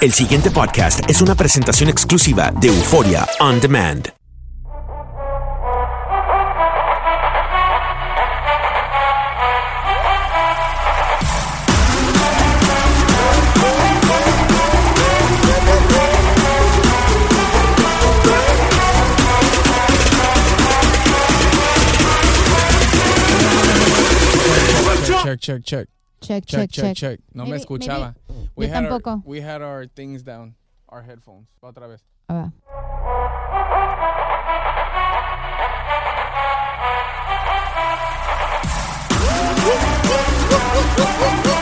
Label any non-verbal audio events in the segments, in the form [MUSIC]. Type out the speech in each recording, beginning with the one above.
El siguiente podcast es una presentación exclusiva de Euforia On Demand. Check, check, check. Check, Check, check, check, check. No me escuchaba. maybe- We Yo had our- tampoco. we had our things down, our headphones. Otra vez. Ah, A [LAUGHS]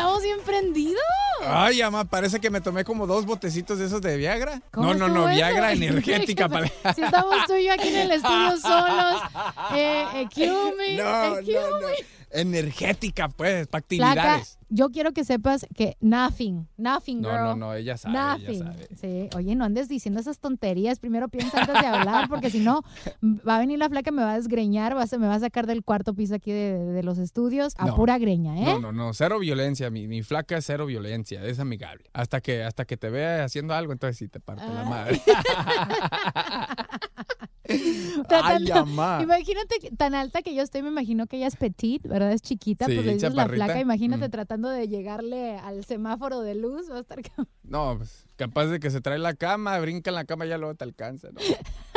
andamos bien prendidos. Ay, ama, parece que me tomé como dos botecitos de esos de Viagra. ¿Cómo No, no, no, eso? Viagra [LAUGHS] energética. Si estamos tú y yo aquí en el estudio solos. [LAUGHS] Eh, eh, me, No, eh, cue no, no. Energética, pues, para actividades. yo quiero que sepas que nothing, nothing, No, girl. no, no, ella sabe, ella Nothing. sabe. Sí, oye, no andes diciendo esas tonterías. Primero piensa antes de hablar, porque si no, [LAUGHS] va a venir la flaca, me va a desgreñar, va a, me va a sacar del cuarto piso aquí de, de los estudios a No. pura greña, ¿eh? No, no, no, cero violencia. Mi, mi flaca es cero violencia, es amigable. Hasta que, hasta que te vea haciendo algo, entonces sí te parte Ah. la madre. [LAUGHS] [LAUGHS] Tratando- Ay, amá. [LAUGHS] Imagínate que- tan alta que yo estoy, me imagino que ella es petite, ¿verdad? Es chiquita, Sí, pues le dices la chaparrita. flaca, imagínate Mm. tratando de llegarle al semáforo de luz, va a estar [LAUGHS] No, pues, capaz de que se trae la cama, brinca en la cama y ya luego te alcanza, ¿no?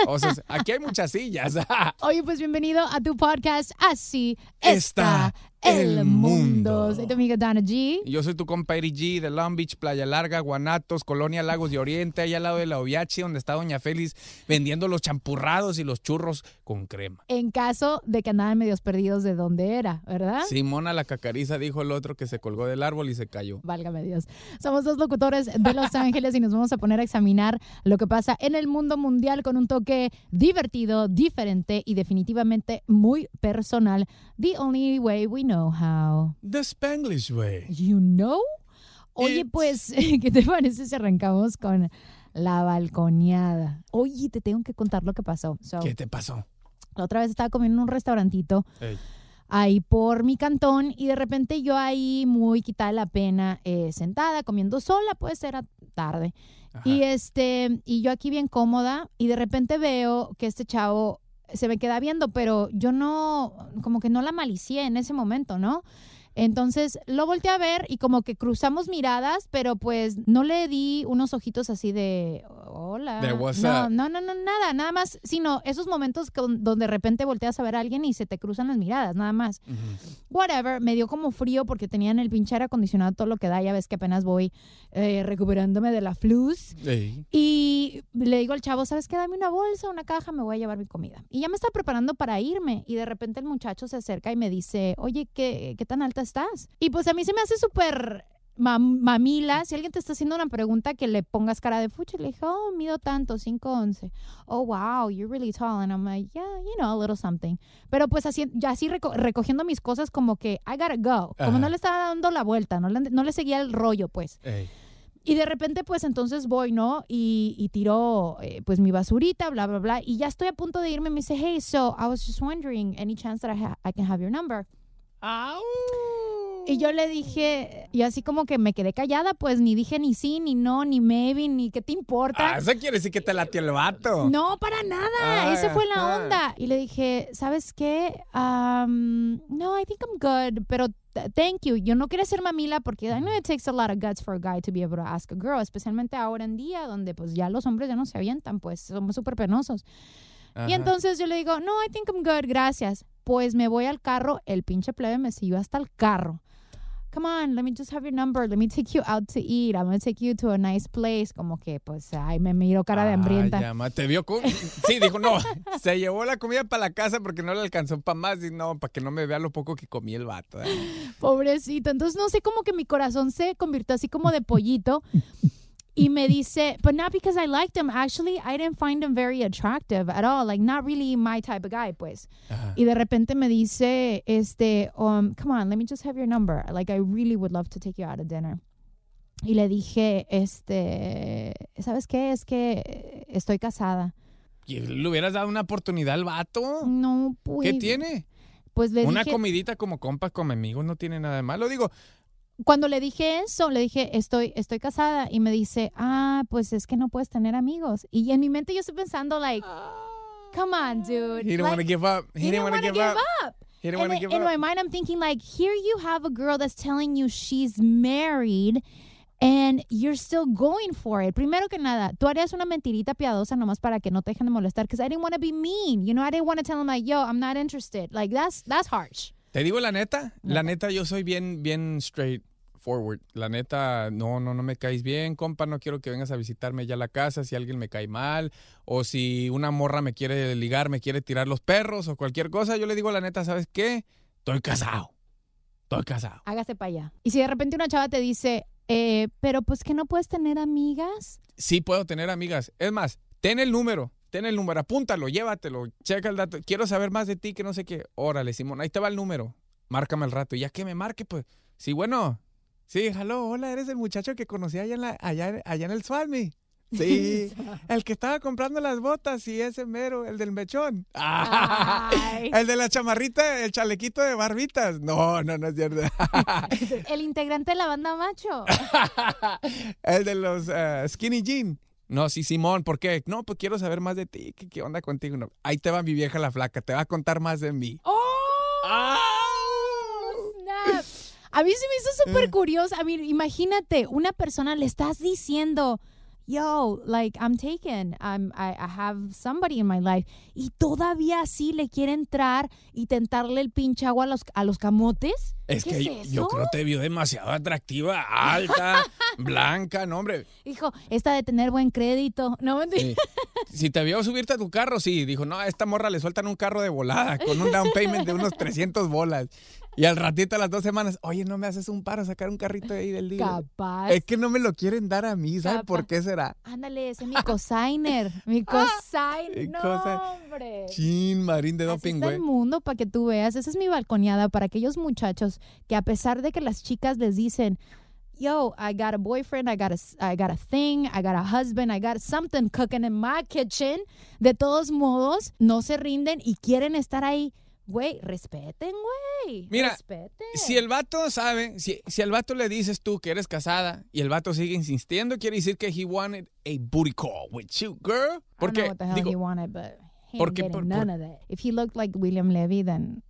O sea, [LAUGHS] aquí hay muchas sillas. Oye, pues bienvenido a tu podcast Así Está está, el mundo. mundo. Soy tu amiga Dana G. Yo soy tu compa Eri G de Long Beach, Playa Larga, Guanatos, Colonia Lagos de Oriente, allá al lado de la Oviachi, donde está Doña Félix vendiendo los champurrados y los churros con crema. En caso de que andaban medios perdidos de dónde era, ¿verdad? Simona la cacariza dijo el otro que se colgó del árbol y se cayó. Válgame Dios. Somos dos locutores de Los [LAUGHS] Ángeles y nos vamos a poner a examinar lo que pasa en el mundo mundial con un toque divertido, diferente y definitivamente muy personal. The only way we know how. The Spanglish way. You know? Oye, It's- pues, [LAUGHS] ¿qué te parece si arrancamos con la balconeada? Oye, te tengo que contar lo que pasó. So, ¿Qué te pasó? la otra vez estaba comiendo en un restaurantito Ey. Ahí por mi cantón y de repente yo ahí muy quitada la pena eh, sentada comiendo sola pues era tarde Ajá. y este y yo aquí bien cómoda y de repente veo que este chavo se me queda viendo pero yo no como que no la malicié en ese momento no Entonces lo volteé a ver y como que cruzamos miradas, pero pues no le di unos ojitos así de hola. De what's no, no, no, no, nada, nada más, sino esos momentos donde de repente volteas a ver a alguien y se te cruzan las miradas, nada más. Whatever, me dio como frío porque tenían el pinche aire acondicionado todo lo que da, ya ves que apenas voy eh, recuperándome de la flus. Y le digo al chavo, ¿sabes qué? Dame una bolsa, una caja, me voy a llevar mi comida. Y ya me estaba preparando para irme. Y de repente el muchacho se acerca y me dice, oye, ¿qué, qué tan alta estás? Y pues a mí se me hace súper mam- mamila. Si alguien te está haciendo una pregunta, que le pongas cara de fuchi. Le dije, oh, mido tanto, 5'11". Oh, wow, you're really tall. And I'm like, yeah, you know, a little something. Pero pues así, ya así reco- recogiendo mis cosas como que, I gotta go. Como Ajá. no le estaba dando la vuelta, no le, no le seguía el rollo, pues. Ey. Y de repente, pues entonces voy, ¿no? Y, y tiro, eh, pues mi basurita, bla, bla, bla. Y ya estoy a punto de irme. Me dice, hey, so I was just wondering, any chance that I, ha- I can have your number? Y yo le dije, y así como que me quedé callada, pues ni dije ni sí, ni no, ni maybe, ni qué te importa. Ah, eso quiere decir que te latió el vato. No, para nada. Ah, Esa fue la onda. Y le dije, ¿sabes qué? Um, no, I think I'm good, pero th- thank you. Yo no quería ser mamila porque I know it takes a lot of guts for a guy to be able to ask a girl, especialmente ahora en día donde pues ya los hombres ya no se avientan, pues somos súper penosos. Ajá. Y entonces yo le digo, no, I think I'm good, gracias. Pues me voy al carro, el pinche plebe me siguió hasta el carro. Come on, let me just have your number. Let me take you out to eat. I'm gonna take you to a nice place. Como que, pues, ay, me miro cara de Ah, hambrienta. ya, ma, te vio. Sí, dijo, no. [LAUGHS] Se llevó la comida para la casa porque no le alcanzó para más y no, para que no me vea lo poco que comí el vato. eh. Pobrecito. Entonces, no sé, como que mi corazón se convirtió así como de pollito. [LAUGHS] Y me dice, but not because I liked him. Actually, I didn't find him very attractive at all. Like, not really my type of guy, pues. Ajá. Y de repente me dice, este, um, come on, let me just have your number. Like, I really would love to take you out to dinner. Y le dije, este, ¿sabes qué? Es que estoy casada. ¿Y le hubieras dado una oportunidad al vato? No, pues. ¿Qué tiene? Pues le Una dije, comidita como compas, como amigos, no tiene nada de malo. Digo, cuando le dije eso, le dije, estoy, estoy casada. Y me dice, ah, pues es que no puedes tener amigos. Y en mi mente yo estoy pensando, like, come on, dude. he didn't Like, want to give up. He, he didn't didn't want to give, up. up. He didn't want to in, give in up. my mind, I'm thinking, like, here you have a girl that's telling you she's married and you're still going for it. Primero que nada, tú harías una mentirita piadosa nomás para que no te dejen de molestar because I didn't want to be mean. You know, I didn't want to tell him, like, yo, I'm not interested. Like, that's, that's harsh. Te digo la neta, la neta yo soy bien, bien straightforward. La neta, no, no, no me caes bien, compa, no quiero que vengas a visitarme ya a la casa si alguien me cae mal o si una morra me quiere ligar, me quiere tirar los perros o cualquier cosa, yo le digo la neta, ¿sabes qué? Estoy casado. Estoy casado. Hágase para allá. Y si de repente una chava te dice, eh, pero pues que no puedes tener amigas. Sí puedo tener amigas. Es más, ten el número, ten el número, apúntalo, llévatelo, checa el dato. Quiero saber más de ti que no sé qué. Órale, Simón, ahí te va el número. Márcame al rato. Y ya que me marque, pues. Sí, bueno. Sí, hello, hola, eres el muchacho que conocí allá en, la, allá, allá en el Swami. [LAUGHS] Sí, el que estaba comprando las botas y ese mero, el del mechón. [LAUGHS] Ay. el de la chamarrita, el chalequito de barbitas. No, no, no es cierto. [LAUGHS] El integrante de la banda macho. el de los eh, skinny jean. No, sí, Simón, ¿por qué? No, pues quiero saber más de ti. ¿Qué, qué onda contigo? No, ahí te va mi vieja la flaca, te va a contar más de mí. ¡Oh! Snap. A mí se me hizo súper curioso. A mí, imagínate, una persona le estás diciendo, yo, like, I'm taken. I'm, I, I have somebody in my life. Y todavía así le quiere entrar y tentarle el pinche agua a los, a los camotes. Es ¿Qué que es yo- yo creo te vio demasiado atractiva, alta, [LAUGHS] blanca, no, hombre. Dijo, esta de tener buen crédito. No, Sí. Si te vio subirte a tu carro, sí. Dijo, no, a esta morra le sueltan un carro de volada con un down payment de unos 300 bolas. [LAUGHS] Y al ratito, a las dos semanas, oye, ¿no me haces un paro sacar un carrito ahí del día? Capaz. Es que no me lo quieren dar a mí, ¿sabes por Capaz. qué será? Ándale, ese es mi [LAUGHS] cosigner. Mi [LAUGHS] cosigner. mi No, hombre. Chin, marín de doping, güey. el mundo para que tú veas. Esa es mi balconeada para aquellos muchachos que a pesar de que las chicas les dicen, yo, I got a boyfriend, I got a, I got a thing, I got a husband, I got something cooking in my kitchen, de todos modos, no se rinden y quieren estar ahí. Güey, respeten, güey. Mira, respeten. Si el vato sabe, si, si al vato le dices tú que eres casada y el vato sigue insistiendo, quiere decir que he wanted a booty call with you, girl. Porque, porque- por- none por- of that. If he looked like William Levy, then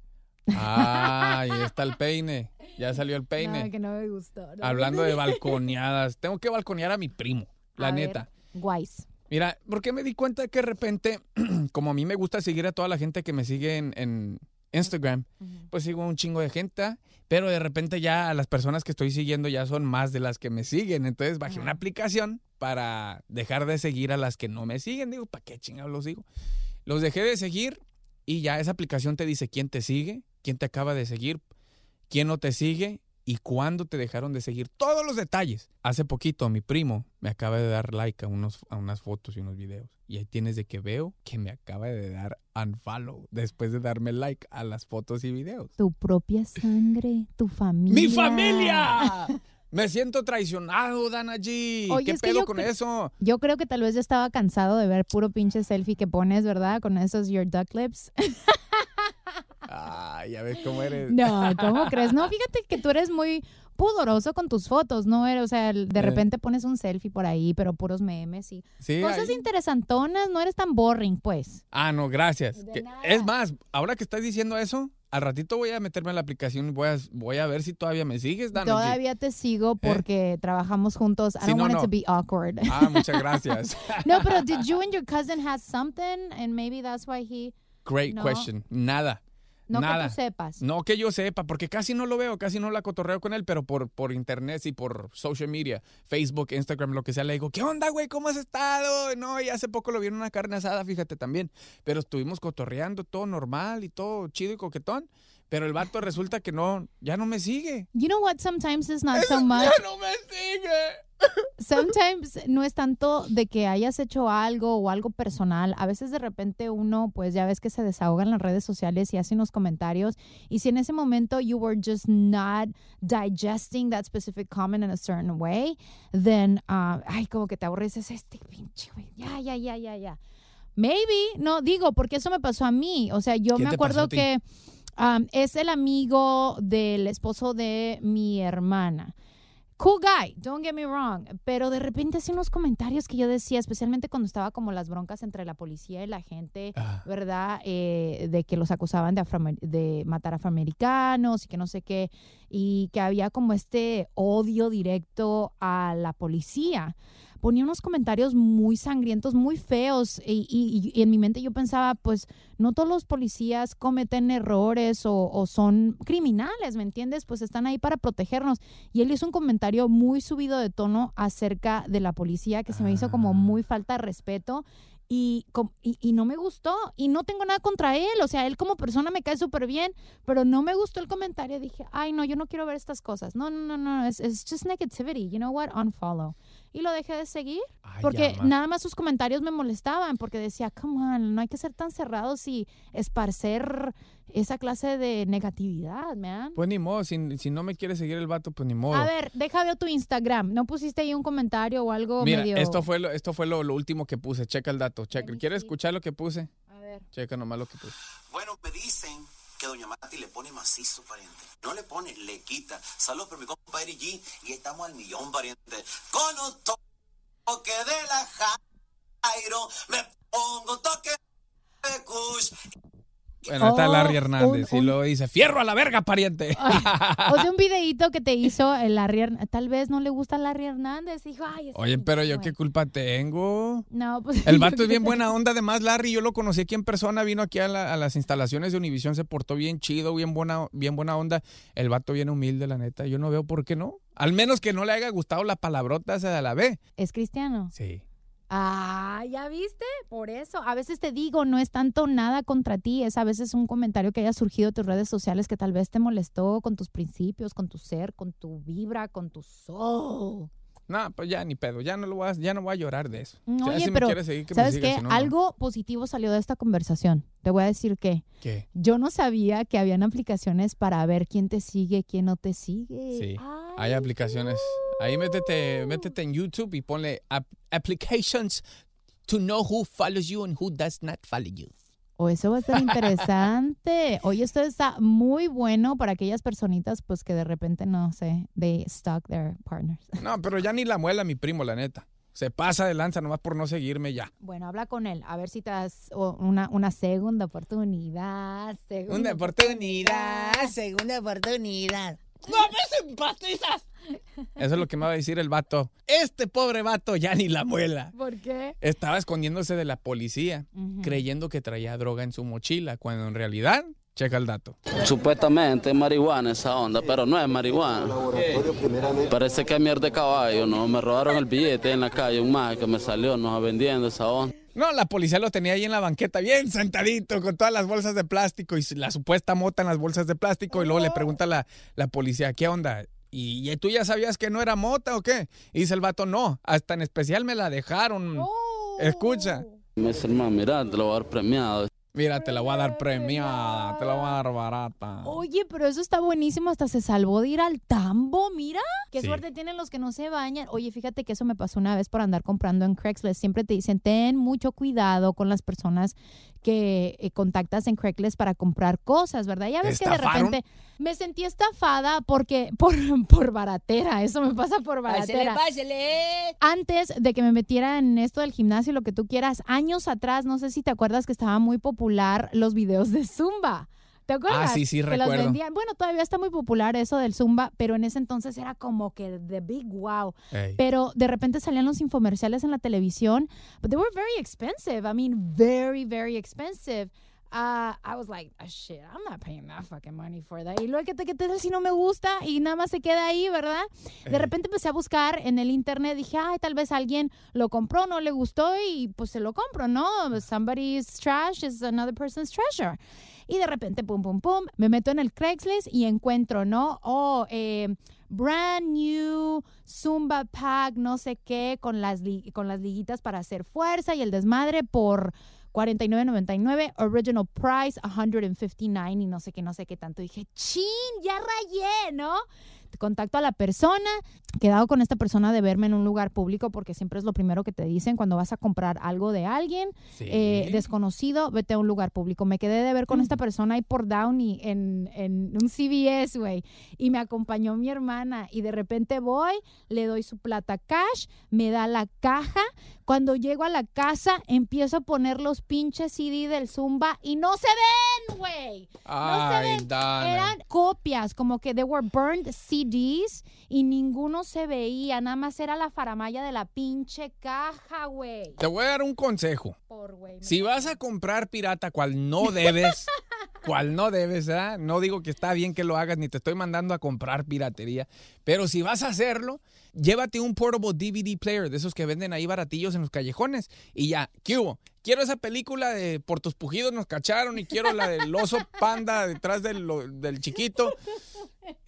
ah, ahí está el [LAUGHS] peine. Ya salió el peine. No, que no me gustó. no. Hablando de [LAUGHS] balconeadas. Tengo que balconear a mi primo, la A ver, neta. Guays. Mira, porque me di cuenta que de repente, [CLEARS THROAT] como a mí me gusta seguir a toda la gente que me sigue en, en Instagram, pues sigo un chingo de gente, pero de repente ya las personas que estoy siguiendo ya son más de las que me siguen. Entonces bajé una aplicación para dejar de seguir a las que no me siguen. Digo, ¿para qué chingados los sigo? Los dejé de seguir y ya esa aplicación te dice quién te sigue, quién te acaba de seguir, quién no te sigue y cuándo te dejaron de seguir. Todos los detalles. Hace poquito mi primo me acaba de dar like a, unos, a unas fotos y unos videos. Y ahí tienes de que veo que me acaba de dar unfollow después de darme like a las fotos y videos. Tu propia sangre, tu familia. ¡Mi familia! Me siento traicionado, Dana G. Oye, ¿Qué pedo yo con eso? Yo creo que tal vez ya estaba cansado de ver puro pinche selfie que pones, ¿verdad? Con esos your duck lips. [LAUGHS] Ay, ya ves cómo eres. No, ¿cómo crees? No, fíjate que tú eres muy pudoroso con tus fotos, ¿no? Eres- O sea, de Eh. repente pones un selfie por ahí, pero puros memes y Sí, cosas interesantonas, no eres tan boring, pues. Ah, no, gracias. Que- es más, ahora que estás diciendo eso, al ratito voy a meterme en la aplicación y voy a, voy a ver si todavía me sigues, Dana. Todavía te sigo porque trabajamos juntos. I Sí, don't no, want it no. to be awkward. Ah, muchas gracias. [LAUGHS] no, pero did you and your cousin have something and maybe that's why he Great No. question. Nada. No Nada. que tú sepas. No que yo sepa, porque casi no lo veo, casi no la cotorreo con él, pero por, por internet y por social media, Facebook, Instagram, lo que sea, le digo, ¿qué onda, güey? ¿Cómo has estado? No, y hace poco lo vi en una carne asada, fíjate también. Pero estuvimos cotorreando, todo normal y todo chido y coquetón. Pero el vato resulta que no, ya no me sigue. You know what? Sometimes it's not so much. ¡Ya no me sigue! Sometimes no es tanto de que hayas hecho algo o algo personal. A veces de repente uno, pues ya ves que se desahoga en las redes sociales y hace unos comentarios. Y si en ese momento you were just not digesting that specific comment in a certain way, then, uh, ay, como que te aburres, es este pinche, güey. Ya, ya, ya, ya, ya. Maybe, no digo, porque eso me pasó a mí. O sea, yo ¿Qué me acuerdo que um, es el amigo del esposo de mi hermana. Cool guy, don't get me wrong, pero de repente hacía unos comentarios que yo decía, especialmente cuando estaba como las broncas entre la policía y la gente, Ah. ¿verdad? Eh, de que los acusaban de, afroamer- de matar afroamericanos y que no sé qué, y que había como este odio directo a la policía. Ponía unos comentarios muy sangrientos, muy feos, y, y- y en mi mente yo pensaba, pues no todos los policías cometen errores o, o son criminales, ¿me entiendes? Pues están ahí para protegernos. Y él hizo un comentario muy subido de tono acerca de la policía que se me hizo como muy falta de respeto. Y, com- y, y no me gustó. Y no tengo nada contra él. O sea, él como persona me cae súper bien. Pero no me gustó el comentario. Dije, ay, no, yo no quiero ver estas cosas. No, no, no, no. Es just negativity. You know what? Unfollow. Y lo dejé de seguir. Ay, porque ama. nada más sus comentarios me molestaban. Porque decía, come on, no hay que ser tan cerrados y esparcer esa clase de negatividad, man. Pues ni modo, si, si no me quiere seguir el vato, pues ni modo. A ver, deja ver tu Instagram. ¿No pusiste ahí un comentario o algo Mira, medio...? esto fue, lo, esto fue lo, lo último que puse. Checa el dato. Checa. ¿Quieres escuchar lo que puse? A ver. Checa nomás lo que puse. Bueno, me dicen Doña Mati le pone macizo, pariente. No le pone, le quita. Saludos por mi compadre G y estamos al millón, pariente. Con un toque de la Jairo, me pongo toque de Kush. Bueno, está Oh, Larry Hernández un- y luego dice, fierro a la verga, pariente. [LAUGHS] O sea, un videíto que te hizo el Larry Tal vez no le gusta Larry Hernández. Dijo, ay, Oye, pero yo güey". qué culpa tengo. No, pues... El [LAUGHS] vato es bien buena onda. Además, Larry, yo lo conocí aquí en persona. Vino aquí a, la- a las instalaciones de Univision. Se portó bien chido, bien buena, bien buena onda. El vato bien humilde, la neta. Yo no veo por qué no. Al menos que no le haya gustado la palabrota esa de la B. ¿Es cristiano? Sí. Ah, ¿ya viste? Por eso. A veces te digo, no es tanto nada contra ti, es a veces un comentario que haya surgido en tus redes sociales que tal vez te molestó con tus principios, con tu ser, con tu vibra, con tu soul. No, pues ya ni pedo. Ya no, lo voy a, ya no voy a llorar de eso. Ya Oye, si me pero quiere seguir, que me ¿sabes siga, qué? si no, no. Algo positivo salió de esta conversación. Te voy a decir que ¿Qué? yo no sabía que habían aplicaciones para ver quién te sigue, quién no te sigue. Sí, Ay, hay aplicaciones. Ahí métete, métete en YouTube y ponle ap- applications to know who follows you and who does not follow you. O eso va a ser interesante. [LAUGHS] Oye, esto está muy bueno para aquellas personitas pues que de repente no sé, they stalk their partners. No, pero ya ni la muela mi primo, la neta. Se pasa de lanza nomás por no seguirme ya. Bueno, habla con él, a ver si te das una segunda oportunidad. segunda Una oportunidad, segunda oportunidad. ¡No me simpatizas! Eso es lo que me va a decir el vato. Este pobre vato ya ni la muela. ¿Por qué? Estaba escondiéndose de la policía, creyendo que traía droga en su mochila, cuando en realidad, checa el dato. Supuestamente es marihuana esa onda, pero no es marihuana. Parece que es mierda de caballo, ¿no? Me robaron el billete en la calle, un más que me salió, no vendiendo esa onda. No, la policía lo tenía ahí en la banqueta, bien sentadito, con todas las bolsas de plástico y la supuesta mota en las bolsas de plástico. Y luego le pregunta la, la policía, ¿qué onda? ¿Y, y tú ya sabías que no era mota o qué? Y dice el vato, no, hasta en especial me la dejaron. Escucha. Me dice, hermano, mira, te lo voy a dar premiado. Mira, te la voy a dar premiada, te la voy a dar barata. Oye, pero eso está buenísimo. Hasta se salvó de ir al tambo, mira. Qué Sí. suerte tienen los que no se bañan. Oye, fíjate que eso me pasó una vez por andar comprando en Craigslist. Siempre te dicen, ten mucho cuidado con las personas que eh, contactas en Craigslist para comprar cosas, ¿verdad? Ya ¿Te ves que de repente me sentí estafada porque [LAUGHS] por, por baratera. Eso me pasa por baratera. Antes de que me metiera en esto del gimnasio, lo que tú quieras, años atrás, no sé si te acuerdas que estaba muy popular los videos de Zumba. ¿Te acuerdas? Ah, sí, sí, que los vendían. Bueno, todavía está muy popular eso del Zumba, pero en ese entonces era como que the big wow. Ey. Pero de repente salían los infomerciales en la televisión, but they were very expensive. I mean, very, very expensive. Uh, I was like, "Ah, shit, I'm not paying that fucking money for that. Y luego, ¿qué te, qué tal si no me gusta? Y nada más se queda ahí, ¿verdad? De Ey. repente empecé a buscar en el internet, dije, ay, tal vez alguien lo compró, no le gustó y pues se lo compro, ¿no? Somebody's trash is another person's treasure. Y de repente, pum, pum, pum, me meto en el Craigslist y encuentro, ¿no? Oh, eh, brand new Zumba Pack, no sé qué, con las, con las liguitas para hacer fuerza y el desmadre por 49.99, original price 159 y no sé qué, no sé qué tanto. Dije, chin, ya rayé, ¿no? Contacto a la persona, quedado con esta persona de verme en un lugar público porque siempre es lo primero que te dicen cuando vas a comprar algo de alguien Sí. eh, desconocido, vete a un lugar público. Me quedé de ver con esta persona ahí por Downey en, en un CVS, güey. Y me acompañó mi hermana y de repente voy, le doy su plata cash, me da la caja. Cuando llego a la casa, empiezo a poner los pinches CD del Zumba y no se ven, güey. No se Ay, ven. Dana. Eran copias, como que they were burned CDs y ninguno se veía. Nada más era la faramaya de la pinche caja, güey. Te voy a dar un consejo. Por, güey. Si vas a comprar pirata, cual no debes, [LAUGHS] cual no debes, ¿verdad? No digo que está bien que lo hagas, ni te estoy mandando a comprar piratería, pero si vas a hacerlo, llévate un portable DVD player de esos que venden ahí baratillos en los callejones y ya, ¿qué hubo? Quiero esa película de Por tus pujidos nos cacharon y quiero la del oso panda detrás del, del chiquito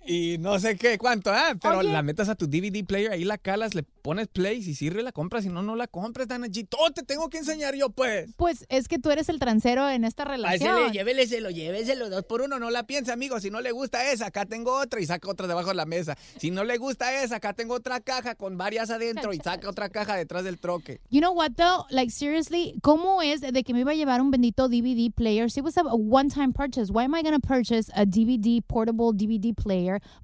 y no sé qué, cuánto, ah, pero Oye. la metas a tu DVD player, ahí la calas, le pones play, si sirve la compras, si no, no la compres, Dana G. Todo te tengo que enseñar yo, pues. Pues es que tú eres el transero en esta relación. lléveselo, lléveselo dos por uno, no la piense, amigo. Si no le gusta esa, acá tengo otra y saca otra debajo de la mesa. Si no le gusta esa, acá tengo otra caja con varias adentro y saca otra caja detrás del troque. You know what though? Like seriously, ¿cómo es de que me iba a llevar un bendito DVD player? Si it was a one-time purchase, why am I going to purchase a DVD portable DVD player?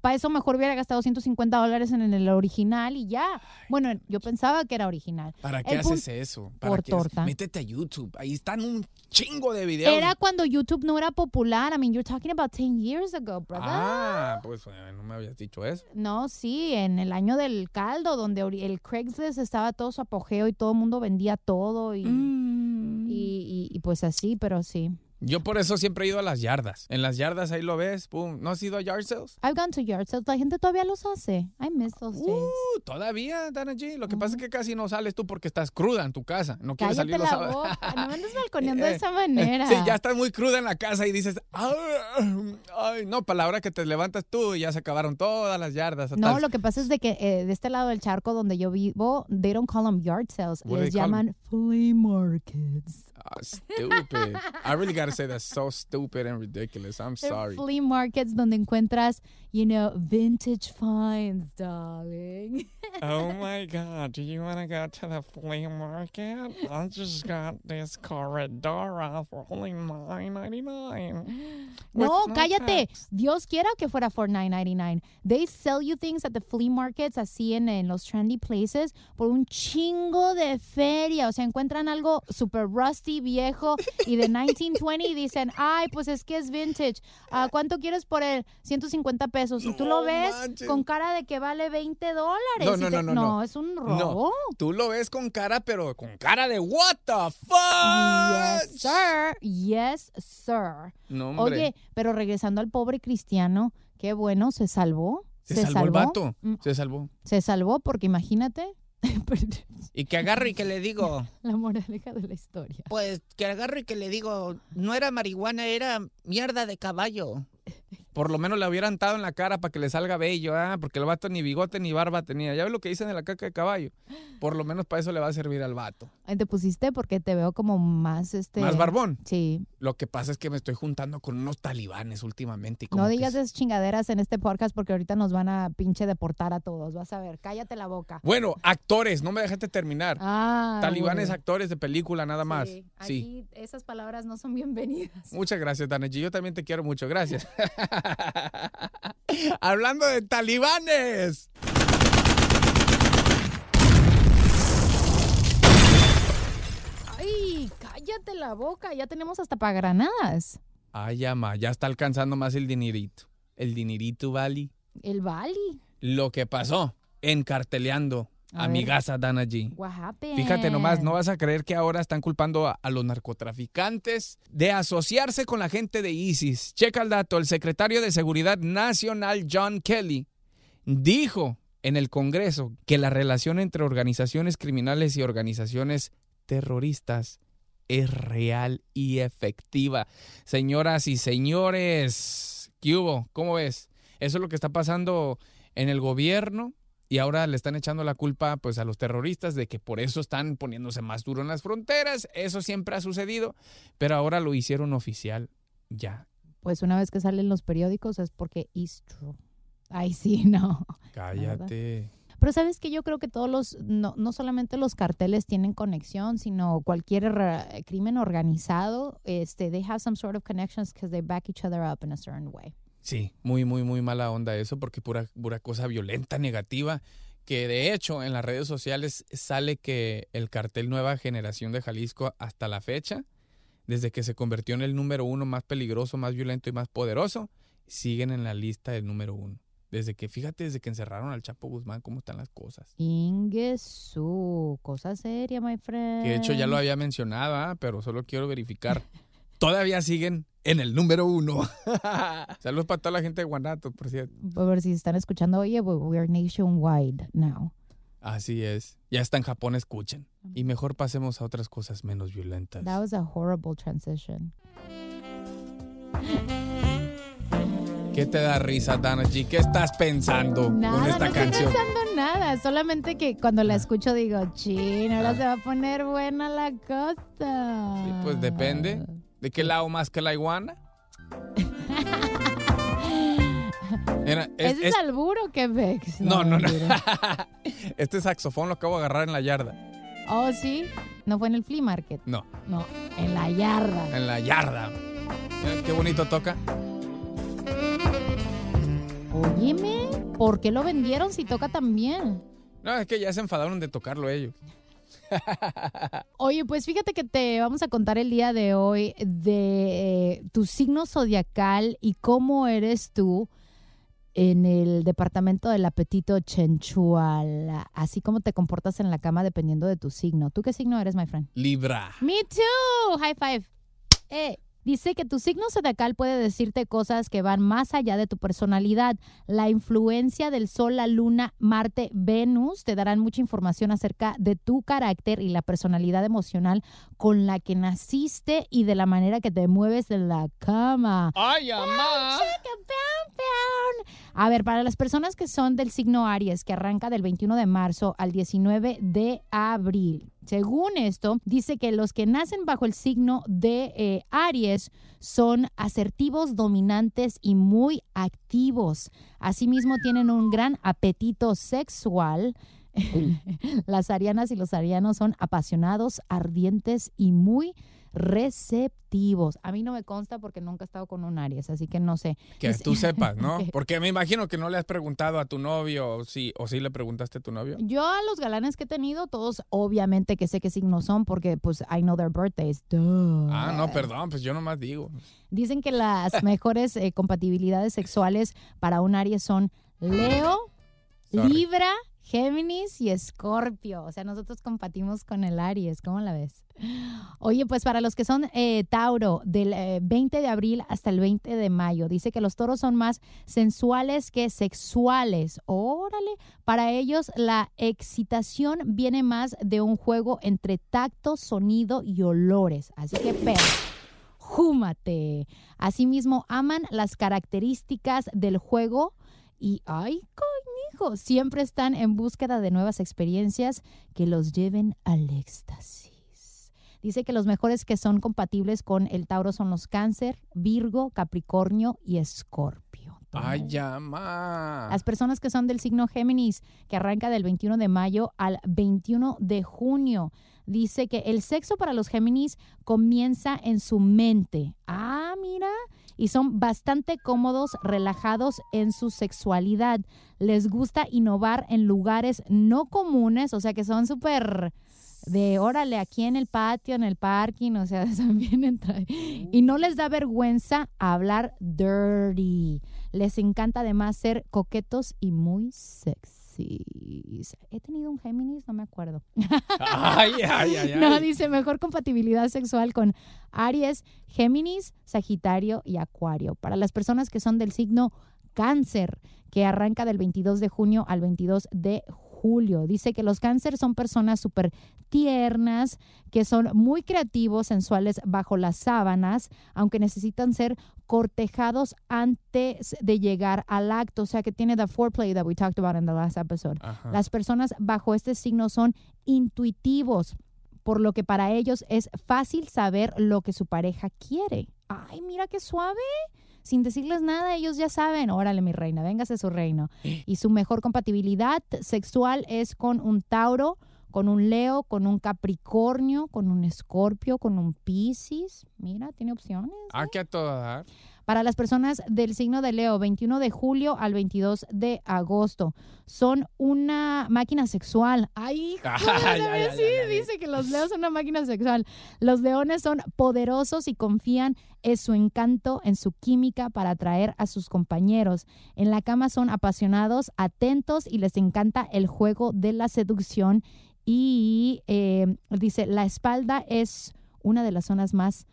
Para eso mejor hubiera gastado 150 dólares en el original y ya. Bueno, yo pensaba que era original. ¿Para qué El haces eso? ¿Para Por qué torta. Métete a YouTube. Ahí están un chingo de videos. Era cuando YouTube no era popular. I mean, you're talking about 10 years ago, brother. Ah, pues eh, no me habías dicho eso. No, sí, en el año del caldo, donde el Craigslist estaba todo su apogeo y todo el mundo vendía todo y, Mm. y, y- y pues así, pero sí. Yo por eso siempre he ido a las yardas. En las yardas ahí lo ves, pum. ¿No has ido a yard sales? I've gone to yard sales. La gente todavía los hace. I miss those days. Uh, todavía, Dana G. Lo que pasa es que casi no sales tú porque estás cruda en tu casa. No quieres Cállate salir los sábados. [LAUGHS] No me andes balconeando de Eh, esa manera. Sí, ya estás muy cruda en la casa y dices, "Ah, ay, no, para la hora que te levantas tú ya se acabaron todas las yardas. No, Tal- lo que pasa es de que eh, de este lado del charco donde yo vivo, they don't call them yard sales. What Les 'em? llaman flea markets. Ah, stupid. I really gotta say that's so stupid and ridiculous. I'm They're sorry. flea markets donde encuentras, you know, vintage finds, darling. [LAUGHS] Oh my God, do you want to go to the flea market? I just got this corredora for only $9.99. No, With cállate. tax. Dios quiera que fuera for $9.99. They sell you things at the flea markets, así en, en los trendy places, por un chingo de feria. O sea, encuentran algo super rusty, viejo y de [LAUGHS] 1920 y dicen, ay, pues es que es vintage. Ah, ¿Cuánto quieres por él? 150 pesos. Y tú lo ves manches. con cara de que vale 20 dólares. No, no, te- no, no, no. es un robo. Tú lo ves con cara, pero con cara de what the fuck. Yes, sir. Yes, sir. No, hombre. Oye, pero regresando al pobre cristiano, qué bueno, se salvó. se, salvó, el vato. Mm, Se salvó. Se salvó porque imagínate [LAUGHS] Y que agarro y que le digo, [LAUGHS] la moraleja de la historia. pues que agarro y que le digo, no era marihuana, era mierda de caballo. Por lo menos le hubieran dado en la cara para que le salga bello, ¿ah? porque el vato ni bigote ni barba tenía. Ya ves lo que dicen de la caca de caballo. Por lo menos para eso le va a servir al vato. Te pusiste porque te veo como más este. Más barbón. Sí. Lo que pasa es que me estoy juntando con unos talibanes últimamente. Y como No que digas esas chingaderas en este podcast porque ahorita nos van a pinche deportar a todos. Vas a ver, cállate la boca. Bueno, actores, no me dejaste terminar. Ah, Talibanes, bueno. actores de película, nada más. Sí, Sí. Aquí esas palabras no son bienvenidas. Muchas gracias, Daneji. Yo también te quiero mucho. Gracias. [LAUGHS] [LAUGHS] Hablando de talibanes. Ay, cállate la boca. Ya tenemos hasta para granadas. Ay, ama, ya está alcanzando más el dinerito. El dinerito, Vali. El Bali. Lo que pasó encarteleando A a. What happened? Fíjate nomás, no vas a creer que ahora están culpando a, a los narcotraficantes de asociarse con la gente de ISIS. Checa el dato, el secretario de Seguridad Nacional John Kelly dijo en el Congreso que la relación entre organizaciones criminales y organizaciones terroristas es real y efectiva. Señoras y señores, ¿qué hubo? ¿Cómo ves? Eso es lo que está pasando en el gobierno y ahora le están echando la culpa pues a los terroristas de que por eso están poniéndose más duro en las fronteras. Eso siempre ha sucedido, pero ahora lo hicieron oficial ya. Pues una vez que salen los periódicos es porque it's true. Ay, sí, [LAUGHS] no. Cállate. Pero sabes que yo creo que todos los, no, no solamente los carteles tienen conexión, sino cualquier crimen organizado, este, they have some sort of connections because they back each other up in a certain way. Sí, muy, muy, muy mala onda eso, porque pura, pura cosa violenta, negativa, que de hecho en las redes sociales sale que el cartel Nueva Generación de Jalisco hasta la fecha, desde que se convirtió en el número uno más peligroso, más violento y más poderoso, siguen en la lista del número uno. Desde que, fíjate, desde que encerraron al Chapo Guzmán, cómo están las cosas. Ingesu, cosa seria, my friend. Que de hecho ya lo había mencionado, ¿ah? pero solo quiero verificar. [LAUGHS] Todavía siguen en el número uno. [LAUGHS] Saludos para toda la gente de Guanatos, por cierto. Ver si están escuchando, oye, we- we're nationwide now. Así es. Ya está en Japón, escuchen. Y mejor pasemos a otras cosas menos violentas. That was a horrible transition. ¿Qué te da risa, Dana G? ¿Qué estás pensando con Nada, esta no estoy canción? pensando nada. Solamente que cuando la escucho digo, chin, ahora se va a poner buena la cosa. Pues depende. ¿De qué lado más que la iguana? Mira, es- ¿Ese es, es- alburo que Vex? No, no, no. mentira. [LAUGHS] Este saxofón lo acabo de agarrar en la yarda. Oh, sí. No fue en el flea market. No, No, en la yarda. en la yarda. Mira qué bonito toca. Óyeme, ¿por qué lo vendieron si toca tan bien? No, es que ya se enfadaron de tocarlo ellos. [LAUGHS] Oye, pues fíjate que te vamos a contar el día de hoy de eh, tu signo zodiacal y cómo eres tú en el departamento del apetito chenchual, así como te comportas en la cama dependiendo de tu signo. ¿Tú qué signo eres, my friend? Libra. Me too. High five. Eh, Dice que tu signo zodiacal puede decirte cosas que van más allá de tu personalidad. La influencia del Sol, la Luna, Marte, Venus te darán mucha información acerca de tu carácter y la personalidad emocional con la que naciste y de la manera que te mueves en la cama. ¡Ay, mamá! A ver, para las personas que son del signo Aries, que arranca del 21 de marzo al 19 de abril, según esto, dice que los que nacen bajo el signo de eh, Aries son asertivos, dominantes y muy activos. Asimismo, tienen un gran apetito sexual. [LAUGHS] Las arianas y los arianos son apasionados, ardientes y muy receptivos. A mí no me consta porque nunca he estado con un Aries, así que no sé. Que tú sepas, ¿no? [LAUGHS] Porque me imagino que no le has preguntado a tu novio o sí, o sí le preguntaste a tu novio. Yo a los galanes que he tenido, todos obviamente que sé qué signos son porque pues I know their birthdays. Duh. Ah, no, perdón, pues yo nomás digo. Dicen que las mejores eh, compatibilidades sexuales para un Aries son Leo, Sorry. Libra, Géminis y Escorpio. O sea, nosotros compatimos con el Aries. ¿Cómo la ves? Oye, pues para los que son eh, Tauro, del eh, 20 de abril hasta el 20 de mayo, dice que los toros son más sensuales que sexuales. Órale, para ellos la excitación viene más de un juego entre tacto, sonido y olores. Así que, pero júmate. Asimismo, aman las características del juego y, ay, coño, siempre están en búsqueda de nuevas experiencias que los lleven al éxtasis. Dice que los mejores que son compatibles con el Tauro son los Cáncer, Virgo, Capricornio y Escorpio. Ay, llama. Las personas que son del signo Géminis, que arranca del 21 de mayo al 21 de junio, dice que el sexo para los Géminis comienza en su mente. Ah, mira. Y son bastante cómodos, relajados en su sexualidad. Les gusta innovar en lugares no comunes, o sea que son súper de órale, aquí en el patio, en el parking, o sea, [LAUGHS] también entra. Y no les da vergüenza hablar dirty. Les encanta además ser coquetos y muy He tenido un Géminis, no me acuerdo. Ay, ay, ay, [LAUGHS] ay. No, dice mejor compatibilidad sexual con Aries, Géminis, Sagitario y Acuario. Para las personas que son del signo Cáncer, que arranca del 22 de junio al 22 de julio. Dice que los cáncer son personas súper tiernas, que son muy creativos, sensuales bajo las sábanas, aunque necesitan ser cortejados antes de llegar al acto. O sea, que tiene the foreplay that we talked about in the last episode. Ajá. Las personas bajo este signo son intuitivos, por lo que para ellos es fácil saber lo que su pareja quiere. Ay, mira qué suave. Sin decirles nada, ellos ya saben, órale mi reina, véngase su reino. [GASPS] Y su mejor compatibilidad sexual es con un Tauro, con un Leo, con un Capricornio, con un Escorpio, con un Piscis. Mira, tiene opciones. Aquí a todo dar. Para las personas del signo de Leo, 21 de julio al 22 de agosto, son una máquina sexual. Ay, [LAUGHS] sí, dice que los leos son una máquina sexual. Los leones son poderosos y confían en su encanto, en su química para atraer a sus compañeros. En la cama son apasionados, atentos y les encanta el juego de la seducción. Y eh, dice, la espalda es una de las zonas más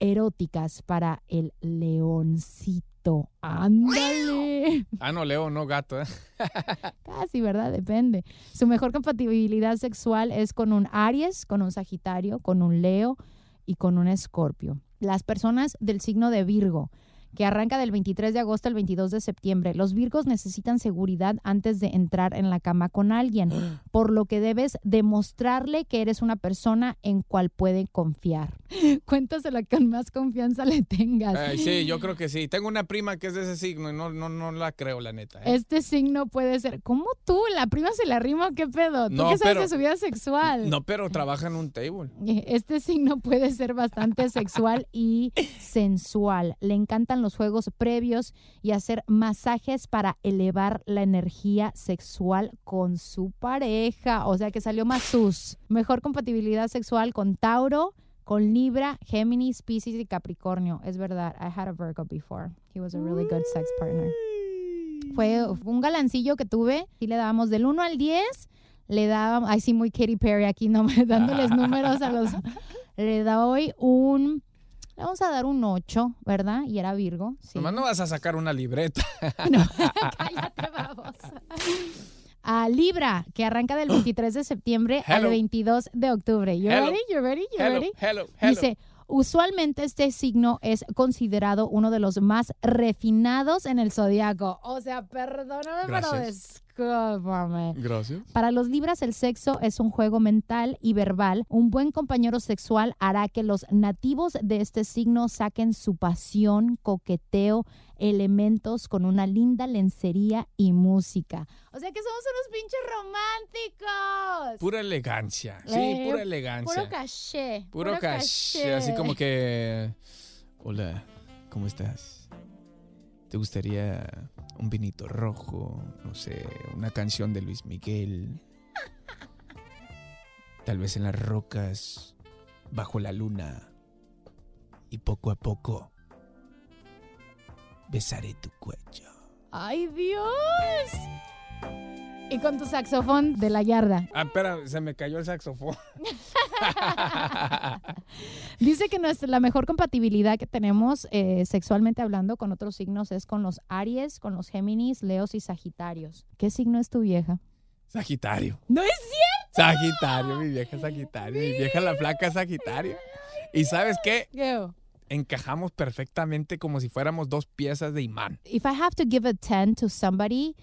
eróticas para el leoncito. ¡Ándale! [LAUGHS] Ah, no, Leo, no gato. ¿eh? [LAUGHS] Casi, ¿verdad? Depende. Su mejor compatibilidad sexual es con un Aries, con un Sagitario, con un Leo y con un Escorpio. Las personas del signo de Virgo, que arranca del 23 de agosto al 22 de septiembre. Los Virgos necesitan seguridad antes de entrar en la cama con alguien, [GASPS] por lo que debes demostrarle que eres una persona en cual puede confiar. [LAUGHS] Cuéntaselo con más confianza le tengas. Sí, yo creo que sí. [LAUGHS] Tengo una prima que es de ese signo y no, no, no la creo, la neta. ¿eh? Este signo puede ser. ¿Cómo tú? ¿La prima se la rima qué pedo? ¿Tú No, qué sabes pero- de su vida sexual? No, pero [LAUGHS] trabaja en un table. Este signo puede ser bastante sexual y sensual. Le encantan los juegos previos y hacer masajes para elevar la energía sexual con su pareja. O sea que salió más sus. Mejor compatibilidad sexual con Tauro, con Libra, Géminis, Pisces y Capricornio. Es verdad. I had a Virgo before. He was a really good sex partner. Fue, fue un galancillo que tuve y le dábamos del 1 al 10. Le dábamos, ay sí, muy Katy Perry aquí, no [LAUGHS] dándoles números a los... [LAUGHS] Le doy un... Le vamos a dar un 8, ¿verdad? Y era Virgo. Sí. Nomás no vas a sacar una libreta. [LAUGHS] Cállate, babosa. A Libra, que arranca del 23 de septiembre al Hello. 22 de octubre. You Hello. ready? You ready? You Hello, ready? hello, hello. Dice, usualmente este signo es considerado uno de los más refinados en el zodiaco. O sea, perdóname, pero Gracias. Discúlpame. Gracias. Para los libras el sexo es un juego mental y verbal. Un buen compañero sexual hará que los nativos de este signo saquen su pasión, coqueteo, elementos con una linda lencería y música. O sea que somos unos pinches románticos. Pura elegancia. Sí, Eh, pura elegancia. Puro caché. Puro caché. Así como que. Hola, ¿cómo estás? ¿Te gustaría un vinito rojo? No sé, una canción de Luis Miguel. Tal vez en las rocas, bajo la luna. Y poco a poco besaré tu cuello. ¡Ay, Dios! Y con tu saxofón de la yarda. Ah, espera, se me cayó el saxofón. [LAUGHS] [LAUGHS] Dice que nuestra, la mejor compatibilidad que tenemos eh, sexualmente hablando con otros signos es con los Aries, con los Géminis, Leos y Sagitarios. ¿Qué signo es tu vieja? Sagitario. ¡No es cierto! Sagitario, mi vieja Sagitario. Mi vieja la flaca Sagitario. ¿Y sabes qué? ¿Qué? Encajamos perfectamente como si fuéramos dos piezas de imán. If I have to give a 10 to somebody,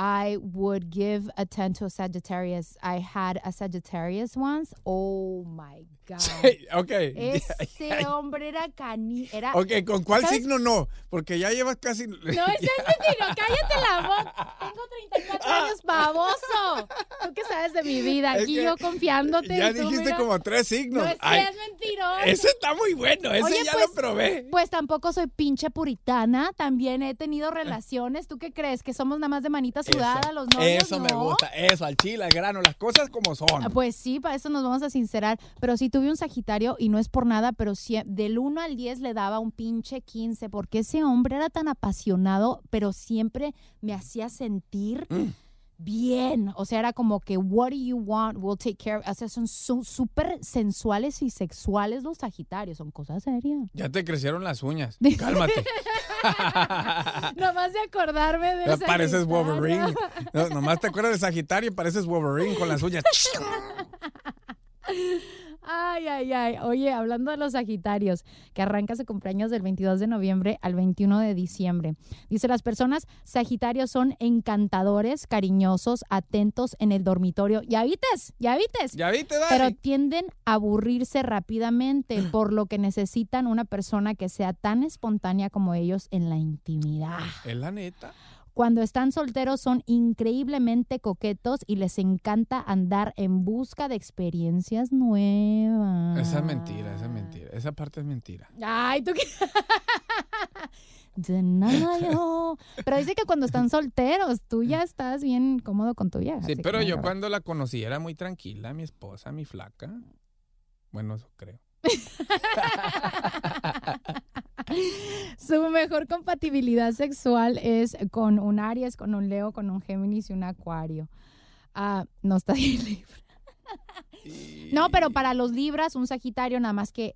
I would give a 10 to a Sagittarius. I had a Sagittarius once. Oh my God. [LAUGHS] ok. Ese [LAUGHS] hombre era cani. Era, Ok, ¿con cuál ¿Sabes? signo no? Porque ya llevas casi... No, ese [LAUGHS] es mentira. Cállate la boca. Tengo 34 años, baboso. Tú qué sabes de mi vida. Es Aquí que yo confiándote. Ya dijiste mira. como tres signos. No es, Ay, es mentiroso. ese está muy bueno, ese Oye, ya pues, lo probé. Pues tampoco soy pinche puritana. También he tenido relaciones. ¿Tú qué crees? ¿Que somos nada más de manita sudada Eso, los novios? Eso me gusta, eso, al chile, al grano, las cosas como son. Ah, Pues sí, para eso nos vamos a sincerar. Pero sí tuve un Sagitario y no es por nada, pero sí, del 1 al 10 le daba un pinche 15, porque ese hombre era tan apasionado, pero siempre me hacía sentir Mm. Bien. O sea, era como que, what do you want? We'll take care. O sea, son súper sensuales y sexuales los Sagitarios, son cosas serias. Ya te crecieron las uñas. [LAUGHS] Cálmate. [LAUGHS] Nomás de acordarme de Ya pareces Wolverine. No, nomás te acuerdas de Sagitario y pareces Wolverine con las uñas. [LAUGHS] Ay, ay, ay. Oye, hablando de los Sagitarios, que arranca su cumpleaños del 22 de noviembre al 21 de diciembre. Dice, las personas Sagitarios son encantadores, cariñosos, atentos en el dormitorio. ¿Ya vites? ¿Ya vites? ¿Ya viste, Dani? Pero tienden a aburrirse rápidamente, por lo que necesitan una persona que sea tan espontánea como ellos en la intimidad. Es la neta. Cuando están solteros son increíblemente coquetos y les encanta andar en busca de experiencias nuevas. Esa es mentira, esa es mentira. Esa parte es mentira. Ay, tú qué. [LAUGHS] [LAUGHS] Pero dice que cuando están solteros, tú ya estás bien cómodo con tu vieja. Sí, pero yo cuando la conocí era muy tranquila, mi esposa, mi flaca. Bueno, eso creo. [LAUGHS] Su mejor compatibilidad sexual es con un Aries, con un Leo, con un Géminis y un Acuario. Ah, no está bien Libra. No, pero para los Libras, un Sagitario, nada más que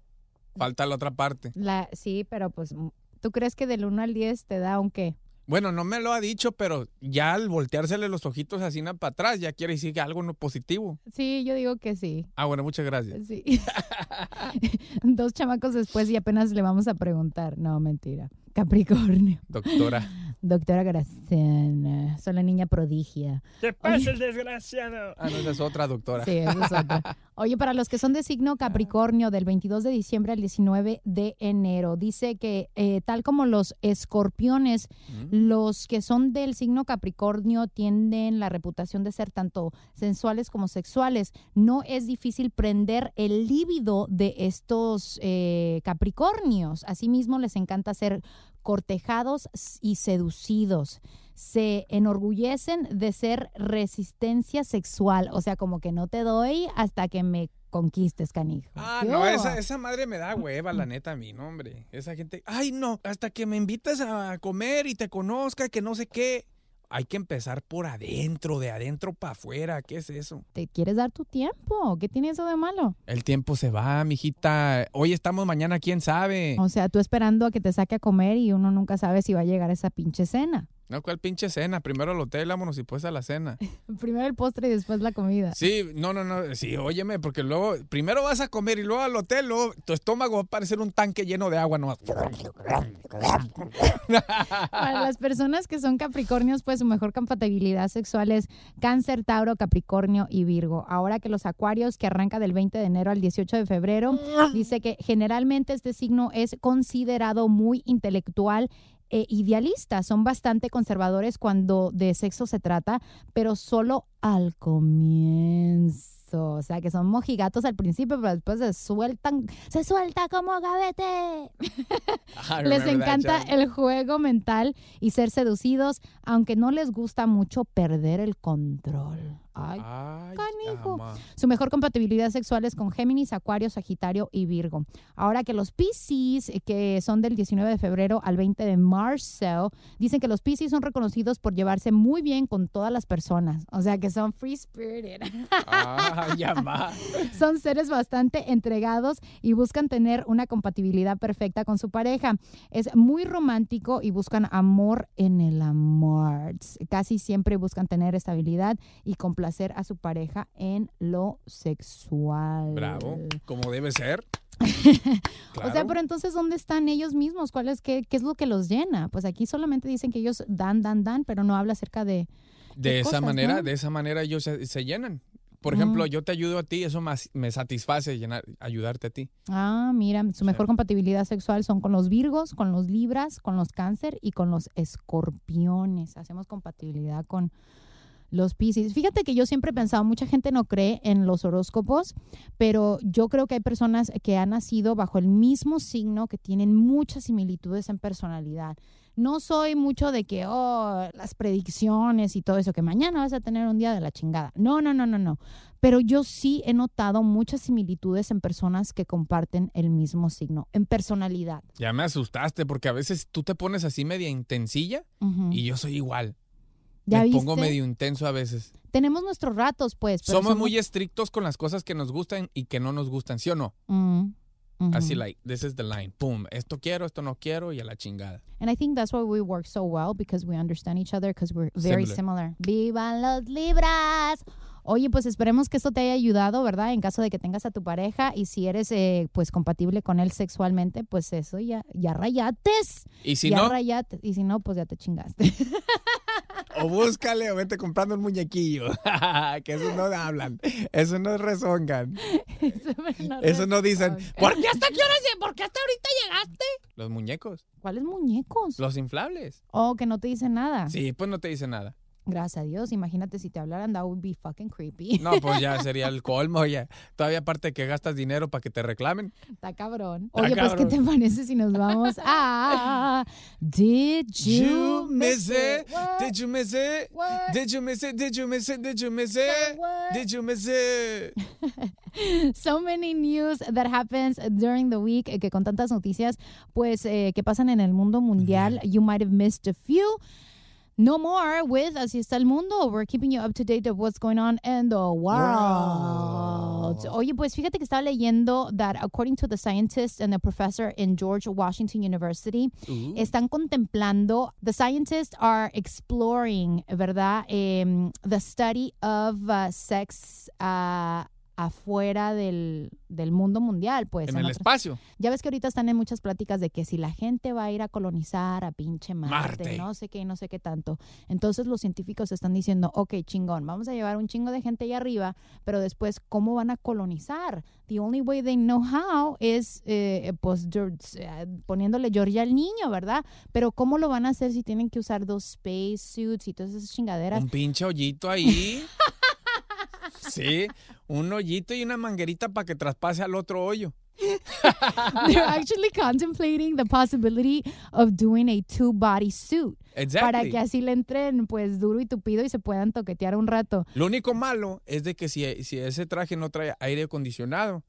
Falta la otra parte. la. Sí, pero pues, ¿tú crees que del 1 al 10 te da un qué? Bueno, no me lo ha dicho, pero ya al volteársele los ojitos así para atrás, ya quiere decir que algo no positivo. Sí, yo digo que sí. Ah, bueno, muchas gracias. Sí. [LAUGHS] Dos chamacos después y apenas le vamos a preguntar. No, mentira. Capricornio. Doctora. Doctora Graciana. Soy la niña prodigia. ¿Qué pasa, el desgraciado? Ah, no, esa es otra doctora. Sí, esa es otra. [LAUGHS] Oye, para los que son de signo Capricornio, del 22 de diciembre al 19 de enero, dice que eh, tal como los escorpiones, los que son del signo Capricornio tienden la reputación de ser tanto sensuales como sexuales. No es difícil prender el líbido de estos eh, Capricornios. Asimismo, les encanta ser cortejados y seducidos. Se enorgullecen de ser resistencia sexual, o sea, como que no te doy hasta que me conquistes, canijo. Ah, ¿Qué no, esa, esa madre me da hueva, la neta, a mí, no, hombre. Esa gente, ay, no, hasta que me invitas a comer y te conozca, que no sé qué. Hay que empezar por adentro, de adentro para afuera. ¿Qué es eso? ¿Te quieres dar tu tiempo? ¿Qué tiene eso de malo? El tiempo se va, mijita. Hoy estamos, mañana, quién sabe. O sea, tú esperando a que te saque a comer y uno nunca sabe si va a llegar esa pinche cena. No, ¿cuál pinche cena? Primero al hotel, vámonos y después a la cena. [LAUGHS] Primero el postre y después la comida. Sí, no, no, no. Sí, óyeme, porque luego, primero vas a comer y luego al hotel, luego tu estómago va a parecer un tanque lleno de agua nomás. [LAUGHS] Para las personas que son Capricornios, pues su mejor compatibilidad sexual es Cáncer, Tauro, Capricornio y Virgo. Ahora que los Acuarios, que arranca del 20 de enero al 18 de febrero, dice que generalmente este signo es considerado muy intelectual e idealista. Son bastante conservadores cuando de sexo se trata, pero solo al comienzo. O sea, que son mojigatos al principio, pero después se sueltan, se suelta como gavete. I Les encanta el juego mental y ser seducidos, aunque no les gusta mucho perder el control. Ay, Ay, canijo. ama. Su mejor compatibilidad sexual es con Géminis, Acuario, Sagitario y Virgo. Ahora que los Pisces, eh, que son del 19 de febrero al 20 de marzo, dicen que los Pisces son reconocidos por llevarse muy bien con todas las personas. O sea, que son free spirited. Ay, ama. [LAUGHS] Son seres bastante entregados y buscan tener una compatibilidad perfecta con su pareja. Es muy romántico y buscan amor en el amor. Casi siempre buscan tener estabilidad y complacer a su pareja en lo sexual. Bravo, como debe ser. [LAUGHS] O sea, pero entonces, ¿dónde están ellos mismos? ¿Cuál es, qué, qué es lo que los llena? Pues aquí solamente dicen que ellos dan, dan, dan, pero no habla acerca de... De esa cosas, manera, ¿no? de esa manera ellos se, se llenan. Por ejemplo, yo te ayudo a ti, eso más- me satisface llenar, ayudarte a ti. Ah, mira, su mejor compatibilidad sexual son con los Virgos, con los Libras, con los Cáncer y con los Escorpiones. Hacemos compatibilidad con los Pisces. Fíjate que yo siempre he pensado, mucha gente no cree en los horóscopos, pero yo creo que hay personas que han nacido bajo el mismo signo que tienen muchas similitudes en personalidad. No soy mucho de que, oh, las predicciones y todo eso, que mañana vas a tener un día de la chingada. No, no, no, no, no. Pero yo sí he notado muchas similitudes en personas que comparten el mismo signo, en personalidad. Ya me asustaste porque a veces tú te pones así media intensilla y yo soy igual. ¿Ya me pongo medio intenso a veces. Tenemos nuestros ratos, pues. pero somos, muy estrictos con las cosas que nos gustan y que no nos gustan, ¿sí o no? Mm. Así, like, this is the line. Pum, esto quiero, esto no quiero y a la chingada. And I think that's why we work so well because we understand each other because we're very Similar. similar. ¡Vivan los Libras! Oye, pues esperemos que esto te haya ayudado, ¿verdad? En caso de que tengas a tu pareja y si eres eh, pues compatible con él sexualmente, pues eso ya, ya rayates. Y si ya no, rayates. Y si no, pues ya te chingaste. [LAUGHS] o búscale o vete comprando un muñequillo. [LAUGHS] que eso no hablan, eso no rezongan. Eso no [LAUGHS] dicen, ¿por qué hasta qué hora? ¿Por qué hasta ahorita llegaste? Los muñecos, ¿Cuáles muñecos? los inflables. Oh, que no te dicen nada. Sí, pues no te dicen nada. Gracias a Dios. Imagínate si te hablaran, that would be fucking creepy. No, pues ya [LAUGHS] sería el colmo, ya. Todavía aparte que gastas dinero para que te reclamen. Está cabrón. Está Oye, pues, ¿qué cabrón. te parece si nos vamos a Did You Miss It? Did you miss it? Did you miss it? Did you miss it? Did you miss it? Did you miss it? So many news that happens during the week, eh, que con tantas noticias, pues, eh, que pasan en el mundo mundial, you might have missed a few. No more with Así está el mundo. We're keeping you up to date of what's going on in the world. Oye, pues fíjate que estaba leyendo that according to the scientist and the professor in George Washington University, Ooh. están contemplando, the scientists are exploring, ¿verdad? Em, the study of uh, sex uh, afuera del, del mundo mundial, pues. En el espacio. ya ves que ahorita están en muchas pláticas de que si la gente va a ir a colonizar a pinche Marte, Marte. no sé qué, no sé qué tanto. Entonces los científicos están diciendo, ok, chingón, vamos a llevar un chingo de gente allá arriba, pero después, ¿cómo van a colonizar? The only way they know how is, eh, pues, eh, poniéndole Georgia al niño, ¿verdad? Pero ¿cómo lo van a hacer si tienen que usar dos space suits y todas esas chingaderas? Un pinche hoyito ahí. [LAUGHS] Sí, un hoyito y una manguerita para que traspase al otro hoyo. [LAUGHS] They're actually contemplating the possibility of doing a two-body suit. Exactly. Para que así le entren pues duro y tupido y se puedan toquetear un rato. Lo único malo es de que si, si ese traje no trae aire acondicionado,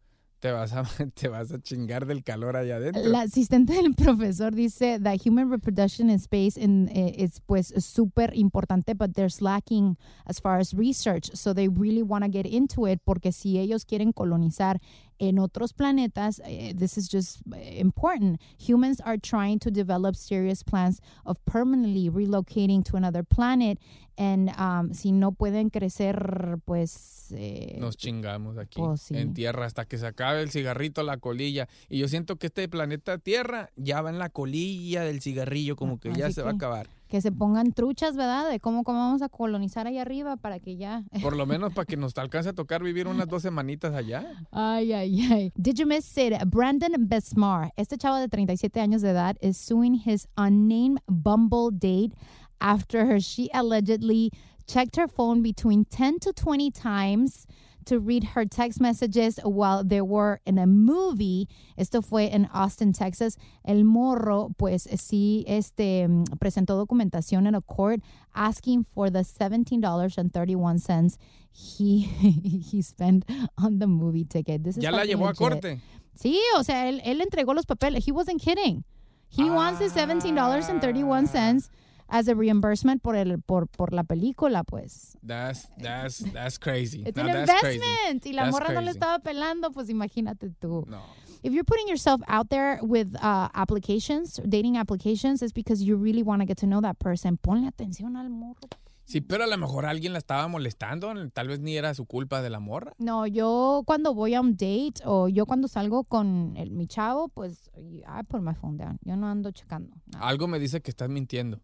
te vas a, [LAUGHS] te vas a chingar del calor allá adentro. La asistente del profesor dice that human reproduction in space in, eh, is pues súper importante, but there's lacking as far as research. So they really want to get into it porque si ellos quieren colonizar en otros planetas, eh, this is just eh, important. Humans are trying to develop serious plans of permanently relocating to another planet. And um, si no pueden crecer, pues. eh, Nos chingamos aquí Pues sí. en tierra hasta que se acabe el cigarrito, la colilla. Y yo siento que este planeta Tierra ya va en la colilla del cigarrillo, como que ya se va a acabar. Que se pongan truchas, ¿verdad? De cómo, cómo vamos a colonizar ahí arriba para que ya. [LAUGHS] Por lo menos para que nos alcance a tocar vivir unas dos semanitas allá. Ay, ay, ay. Did you miss it? Brandon Besmar, este chavo de 37 años de edad, is suing his unnamed Bumble date after she allegedly checked her phone between 10 to 20 times to read her text messages while they were in a movie. Esto fue en Austin, Texas. El morro, pues sí, este, mm, presentó documentación en a court asking for the $17.31 he, [LAUGHS] he spent on the movie ticket. This is Ya la llevó a legit. corte. Sí, o sea, él, él entregó los papeles. He wasn't kidding. He wants his $17.31 as a reimbursement por, el, por, por la película, pues. That's, that's, that's crazy. It's Now, an that's crazy. investment. Y la That's morra no le estaba pelando, pues imagínate tú. No. If you're putting yourself out there with uh, applications, dating applications, it's because you really want to get to know that person. Ponle atención al morro. Sí, pero a lo mejor alguien la estaba molestando, tal vez ni era su culpa de la morra. No, yo cuando voy a un date o yo cuando salgo con el- mi chavo, pues I put my phone down. Yo no ando checando. Algo me dice que estás mintiendo.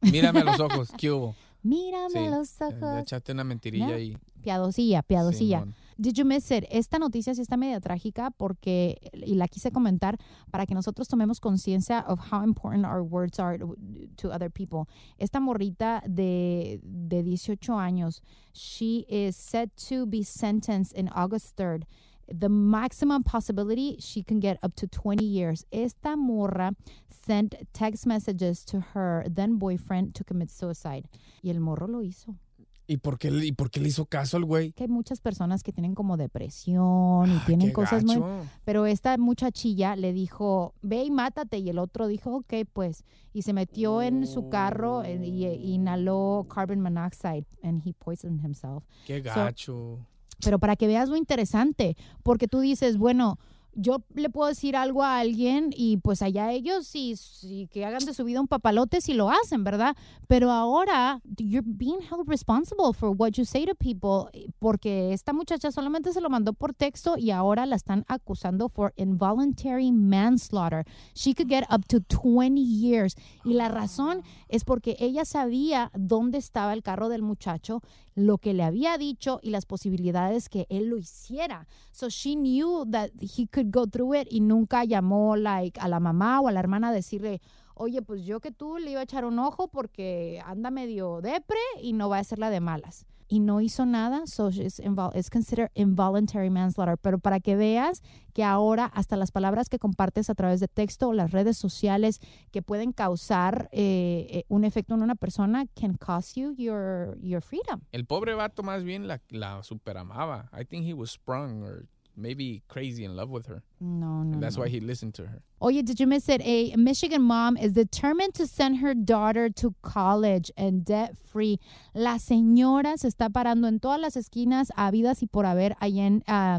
Mírame a los [LAUGHS] ojos, ¿qué hubo? Mírame Sí, los eh, ojos. Echaste una mentirilla ¿No? ahí. Piadosilla, piadosilla. Simón. Did you miss it? Esta noticia sí está media trágica porque, y la quise comentar para que nosotros tomemos conciencia of how important our words are to, other people. Esta morrita de, de 18 años, she is set to be sentenced in August 3rd. The maximum possibility she can get up to 20 years. Esta morra sent text messages to her then boyfriend to commit suicide. Y el morro lo hizo. ¿Y por qué, le- y por qué le hizo caso al güey? que hay muchas personas que tienen como depresión y tienen qué cosas muy... Pero esta muchachilla le dijo, ve y mátate. Y el otro dijo, ok, pues. Y se metió en su carro eh, y, y inhaló carbon monoxide and he poisoned himself. Qué So, gacho. pero para que veas lo interesante, porque tú dices, bueno, yo le puedo decir algo a alguien y pues allá ellos y, y que hagan de su vida un papalote si lo hacen, ¿verdad? Pero ahora you're being held responsible for what you say to people eh, porque esta muchacha solamente se lo mandó por texto y ahora la están acusando for involuntary manslaughter. She could get up to 20 years y la razón es porque ella sabía dónde estaba el carro del muchacho, lo que le había dicho y las posibilidades que él lo hiciera. So she knew that he could go through it y nunca llamó like a la mamá o a la hermana a decirle, oye, pues yo que tú le iba a echar un ojo porque anda medio depre y no va a ser la de malas. Y no hizo nada, so it's, it's considered involuntary manslaughter. Pero para que veas que ahora hasta las palabras que compartes a través de texto o las redes sociales que pueden causar eh, eh, un efecto en una persona can cost you your, your freedom. El pobre vato más bien la, la superamaba. I think he was sprung or maybe crazy in love with her. No, no. And that's no. why he listened to her. Oye, did you miss it? A Michigan mom is determined to send her daughter to college and debt free. La señora se está parando en todas las esquinas habidas y por haber allá en ah,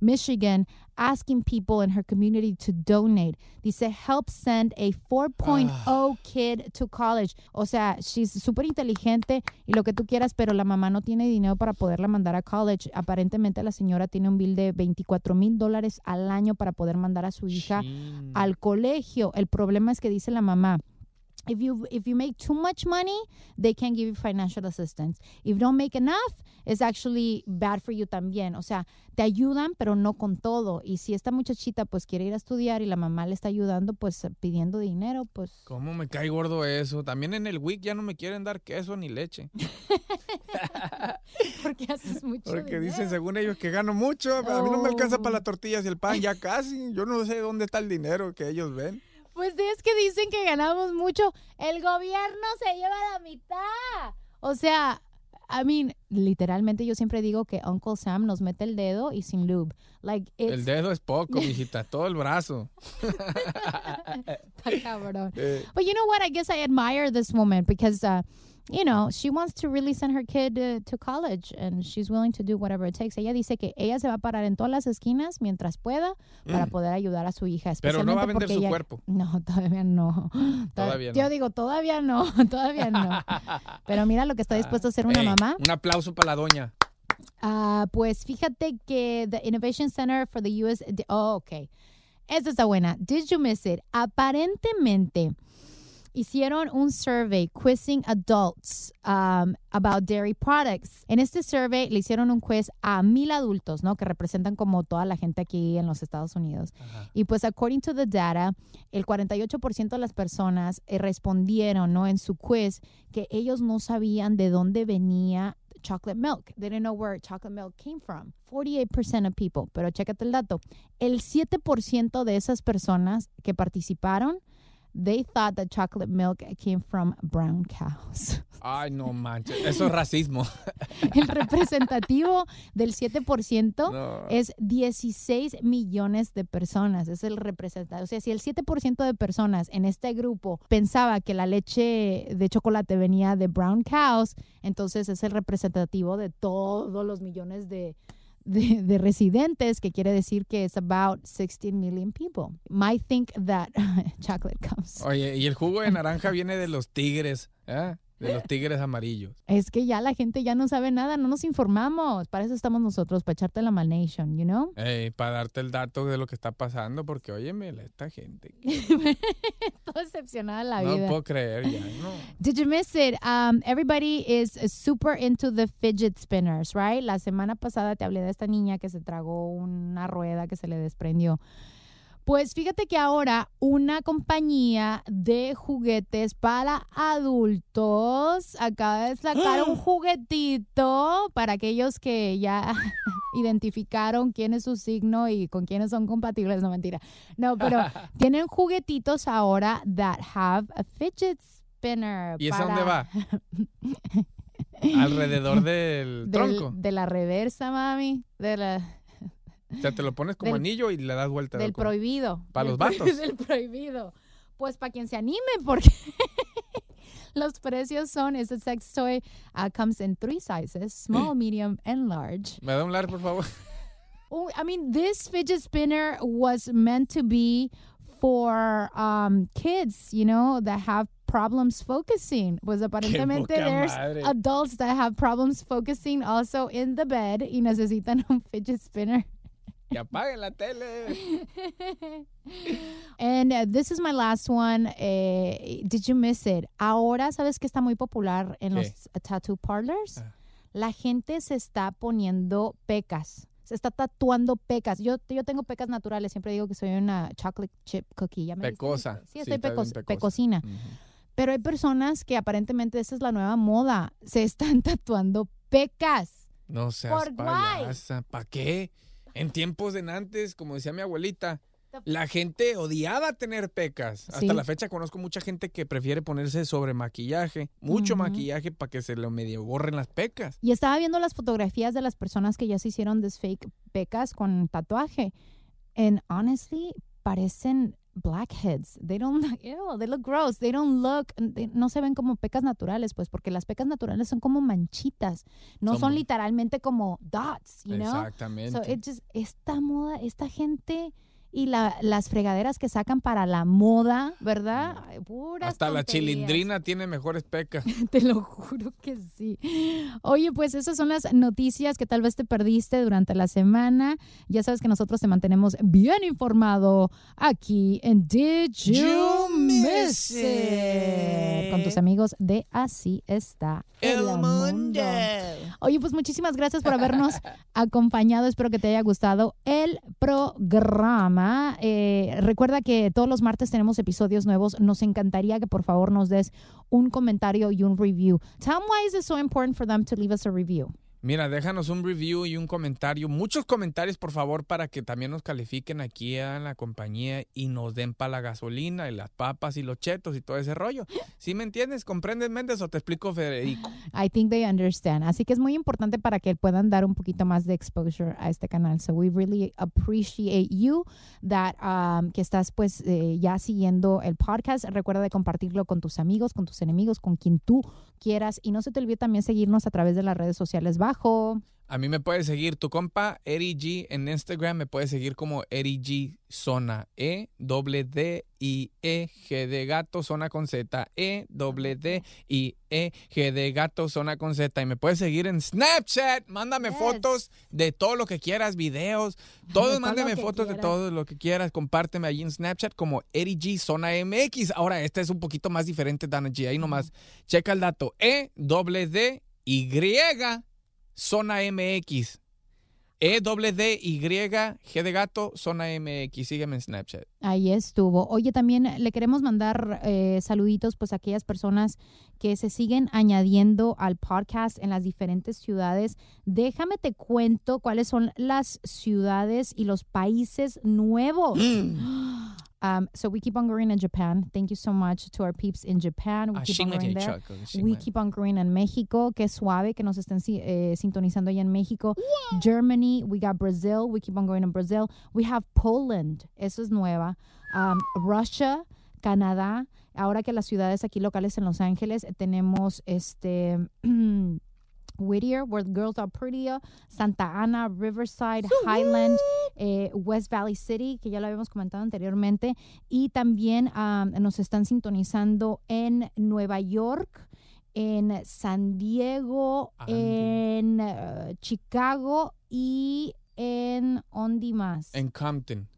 Michigan, asking people in her community to donate. Dice, help send a 4.0 kid to college. O sea, she's súper inteligente y lo que tú quieras, pero la mamá no tiene dinero para poderla mandar a college. Aparentemente la señora tiene un bill de 24 mil dólares al año para poder mandar a su hija al colegio. El problema es que dice la mamá, if you if you make too much money, they can give you financial assistance. If you don't make enough, it's actually bad for you también. O sea, te ayudan, pero no con todo. Y si esta muchachita pues quiere ir a estudiar y la mamá le está ayudando pues pidiendo dinero, pues ¿Cómo me cae gordo eso? También en el WIC ya no me quieren dar queso ni leche. [LAUGHS] porque haces mucho Porque dinero. dicen, según ellos, que gano mucho. pero A mí no me alcanza para las tortillas y el pan, ya casi. Yo no sé dónde está el dinero que ellos ven. Pues es que dicen que ganamos mucho. El gobierno se lleva la mitad. O sea, I mean, literalmente yo siempre digo que Uncle Sam nos mete el dedo y sin lube. Like, it's, El dedo es poco, [LAUGHS] mijita, todo el brazo. Está cabrón. [LAUGHS] Eh, But you know what? I guess I admire this woman because uh, you know, she wants to really send her kid uh, to college and she's willing to do whatever it takes. Ella dice que ella se va a parar en todas las esquinas mientras pueda para Mm. poder ayudar a su hija. Pero no va a vender su ella- cuerpo. No, [LAUGHS] todavía no. Todavía Yo no. digo, todavía no, [LAUGHS] todavía no. Pero mira lo que está dispuesto a hacer una mamá. Un aplauso para la doña. Ah, pues fíjate que the Innovation Center for the US. Oh, ok. Esta está buena. Did you miss it? Aparentemente hicieron un survey quizzing adults um, about dairy products. En este survey le hicieron un quiz a mil adultos, ¿no? Que representan como toda la gente aquí en los Estados Unidos. Y pues, according to the data, el 48% de las personas eh, respondieron, ¿no? En su quiz que ellos no sabían de dónde venía chocolate milk. They didn't know where chocolate milk came from. 48% of people. Pero chécate el dato. El 7% de esas personas que participaron, they thought that chocolate milk came from brown cows. Ay, no manches. Eso es racismo. [LAUGHS] El representativo del 7% No. es 16 millones de personas. Es el representante. O sea, si el 7% de personas en este grupo pensaba que la leche de chocolate venía de brown cows, entonces es el representativo de todos los millones de, de, de residentes, que quiere decir que es about 16 million people. Might think that [LAUGHS] chocolate comes. Oye, y el jugo de [LAUGHS] naranja viene de los tigres, ¿eh? De los tigres amarillos. Es que ya la gente ya no sabe nada, no nos informamos. Para eso estamos nosotros, para echarte la malnation, you know? Ey, para darte el dato de lo que está pasando, porque óyeme, esta gente. [LAUGHS] Todo decepcionada la no vida. puedo creer ya, no. Did you miss it? Um, everybody is super into the fidget spinners, right? La semana pasada te hablé de esta niña que se tragó una rueda que se le desprendió. Pues fíjate que ahora una compañía de juguetes para adultos acaba de sacar un [GASPS] juguetito para aquellos que ya [LAUGHS] identificaron quién es su signo y con quiénes son compatibles. No, mentira. No, pero [LAUGHS] tienen juguetitos ahora that have a fidget spinner. ¿Y esa para- dónde va? [LAUGHS] Alrededor del Del- tronco. de la reversa, mami. De la, O sea, te lo pones como del- anillo y le das vuelta. del como- prohibido. Para los vatos. [LAUGHS] Del prohibido. Pues para quien se anime, porque [LAUGHS] los precios son, ese sex toy uh, comes in three sizes, small, [CLEARS THROAT] medium, and large. ¿Me da un lar, por favor? [LAUGHS] Oh, I mean, this fidget spinner was meant to be for um, kids, you know, that have problems focusing. Pues aparentemente there's madre. adults that have problems focusing also in the bed y necesitan un fidget spinner. Que apaguen la tele. [LAUGHS] And uh, this is my last one. Eh, did you miss it? Ahora, ¿sabes que está muy popular en ¿Qué? los tattoo parlors? Ah. La gente se está poniendo pecas. Se está tatuando pecas. Yo, yo tengo pecas naturales. Siempre digo que soy una chocolate chip cookie. ¿Ya me viste? Pecosa. Sí, estoy pecos- pecosina. Pero hay personas que aparentemente esa es la nueva moda. Se están [LAUGHS] tatuando pecas. No seas ¿Por. ¿Para qué? En tiempos de antes, como decía mi abuelita, la gente odiaba tener pecas. Hasta la fecha conozco mucha gente que prefiere ponerse sobre maquillaje, mucho maquillaje para que se lo medio borren las pecas. Y estaba viendo las fotografías de las personas que ya se hicieron de fake pecas con tatuaje. And honestly, parecen blackheads. They don't look, ew, they look gross. They don't look, they- no se ven como pecas naturales, pues, porque las pecas naturales son como manchitas. No son, Son- literalmente como dots, you know? Exactamente. So it just, esta moda, esta gente y la- las fregaderas que sacan para la moda, ¿verdad? Ay, Puras Hasta la chilindrina tiene mejores pecas. [LAUGHS] Te lo juro que sí. Oye, pues esas son las noticias que tal vez te perdiste durante la semana. Ya sabes que nosotros te mantenemos bien informado aquí en Did You Miss It? Con tus amigos de Así está el, mundo. Oye, pues muchísimas gracias por habernos [LAUGHS] acompañado. Espero que te haya gustado el programa. Eh, recuerda que todos los martes tenemos episodios nuevos. Nos encantaría que por favor nos des un comentario y un review. Tell them why is it so important for them to leave us a review. Mira, déjanos un review y un comentario. Muchos comentarios, por favor, para que también nos califiquen aquí en la compañía y nos den para la gasolina y las papas y los chetos y todo ese rollo. ¿Sí me entiendes? ¿Comprendes, Méndez, o te explico, Federico? I think they understand. Así que es muy importante para que puedan dar un poquito más de exposure a este canal. So we really appreciate you that um, que estás pues eh, ya siguiendo el podcast. Recuerda de compartirlo con tus amigos, con tus enemigos, con quien tú quieras y no se te olvide también seguirnos a través de las redes sociales bajo. A mí me puede seguir tu compa Eddie G en Instagram, me puede seguir como Eddie G Zona E doble D I E G de gato zona con Z E doble D I E G de gato zona con Z y me puedes seguir en Snapchat, mándame fotos de todo lo que quieras, videos, todo, todo mándame fotos de todo lo que quieras, compárteme allí en Snapchat como Eddie G Zona MX. Ahora este es un poquito más diferente, Dana G, ahí nomás. Checa el dato E doble D Y Zona MX. E doble D Y G de gato Zona MX. Sígueme en Snapchat. Ahí estuvo. Oye, también le queremos mandar eh, saluditos pues a aquellas personas que se siguen añadiendo al podcast en las diferentes ciudades. Déjame te cuento cuáles son las ciudades y los países nuevos. Um, so we keep on growing in Japan. Thank you so much to our peeps in Japan. We Ah, keep on shingmate, growing there. Chuck, oh, We keep on growing in México. Qué suave que nos estén eh, sintonizando allá en México. Germany, we got Brazil. We keep on going in Brazil. We have Poland. Eso es nueva. Um, Russia, Canadá. Ahora que las ciudades aquí locales en Los Ángeles eh, tenemos este [CLEARS THROAT] Whittier, where the girls are prettier, Santa Ana, Riverside, Highland, eh, West Valley City, que ya lo habíamos comentado anteriormente, y también um, nos están sintonizando en Nueva York, en San Diego, en uh, Chicago y en ¿dónde más? En Compton.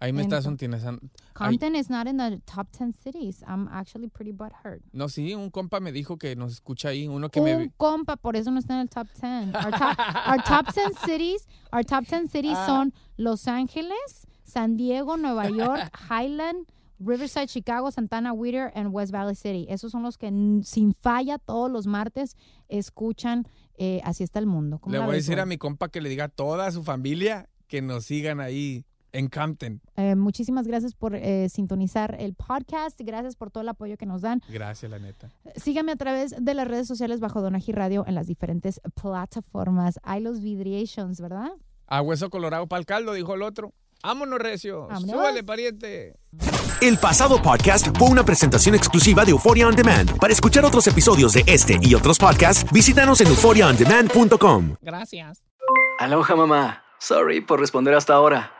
Ahí me estás. Ahí- Compton is not in the top 10 cities. I'm actually pretty butthurt. No, sí, un compa me dijo que nos escucha ahí. Uno que me. Un compa, por eso no está en el top 10. Our top, our top 10 [LAUGHS] cities, our top 10 cities Ah. son Los Ángeles, San Diego, Nueva York, [LAUGHS] Highland, Riverside, Chicago, Santana, Whittier, and West Valley City. Esos son los que sin falla todos los martes escuchan eh, Así está el mundo. ¿Cómo Le voy a decir a mi compa que le diga a toda su familia que nos sigan ahí en Compton. Eh, muchísimas gracias por eh, sintonizar el podcast. Gracias por todo el apoyo que nos dan. Gracias, la neta. Síganme a través de las redes sociales bajo Donaji Radio en las diferentes plataformas. Hay los vidriations, ¿verdad? A hueso colorado para el caldo, dijo el otro. Vámonos, recio. Vámonos. Súbale, pariente. El pasado podcast fue una presentación exclusiva de Euphoria On Demand. Para escuchar otros episodios de este y otros podcasts, visítanos en euphoriaondemand.com. Gracias. Aloha mamá. Sorry por responder hasta ahora.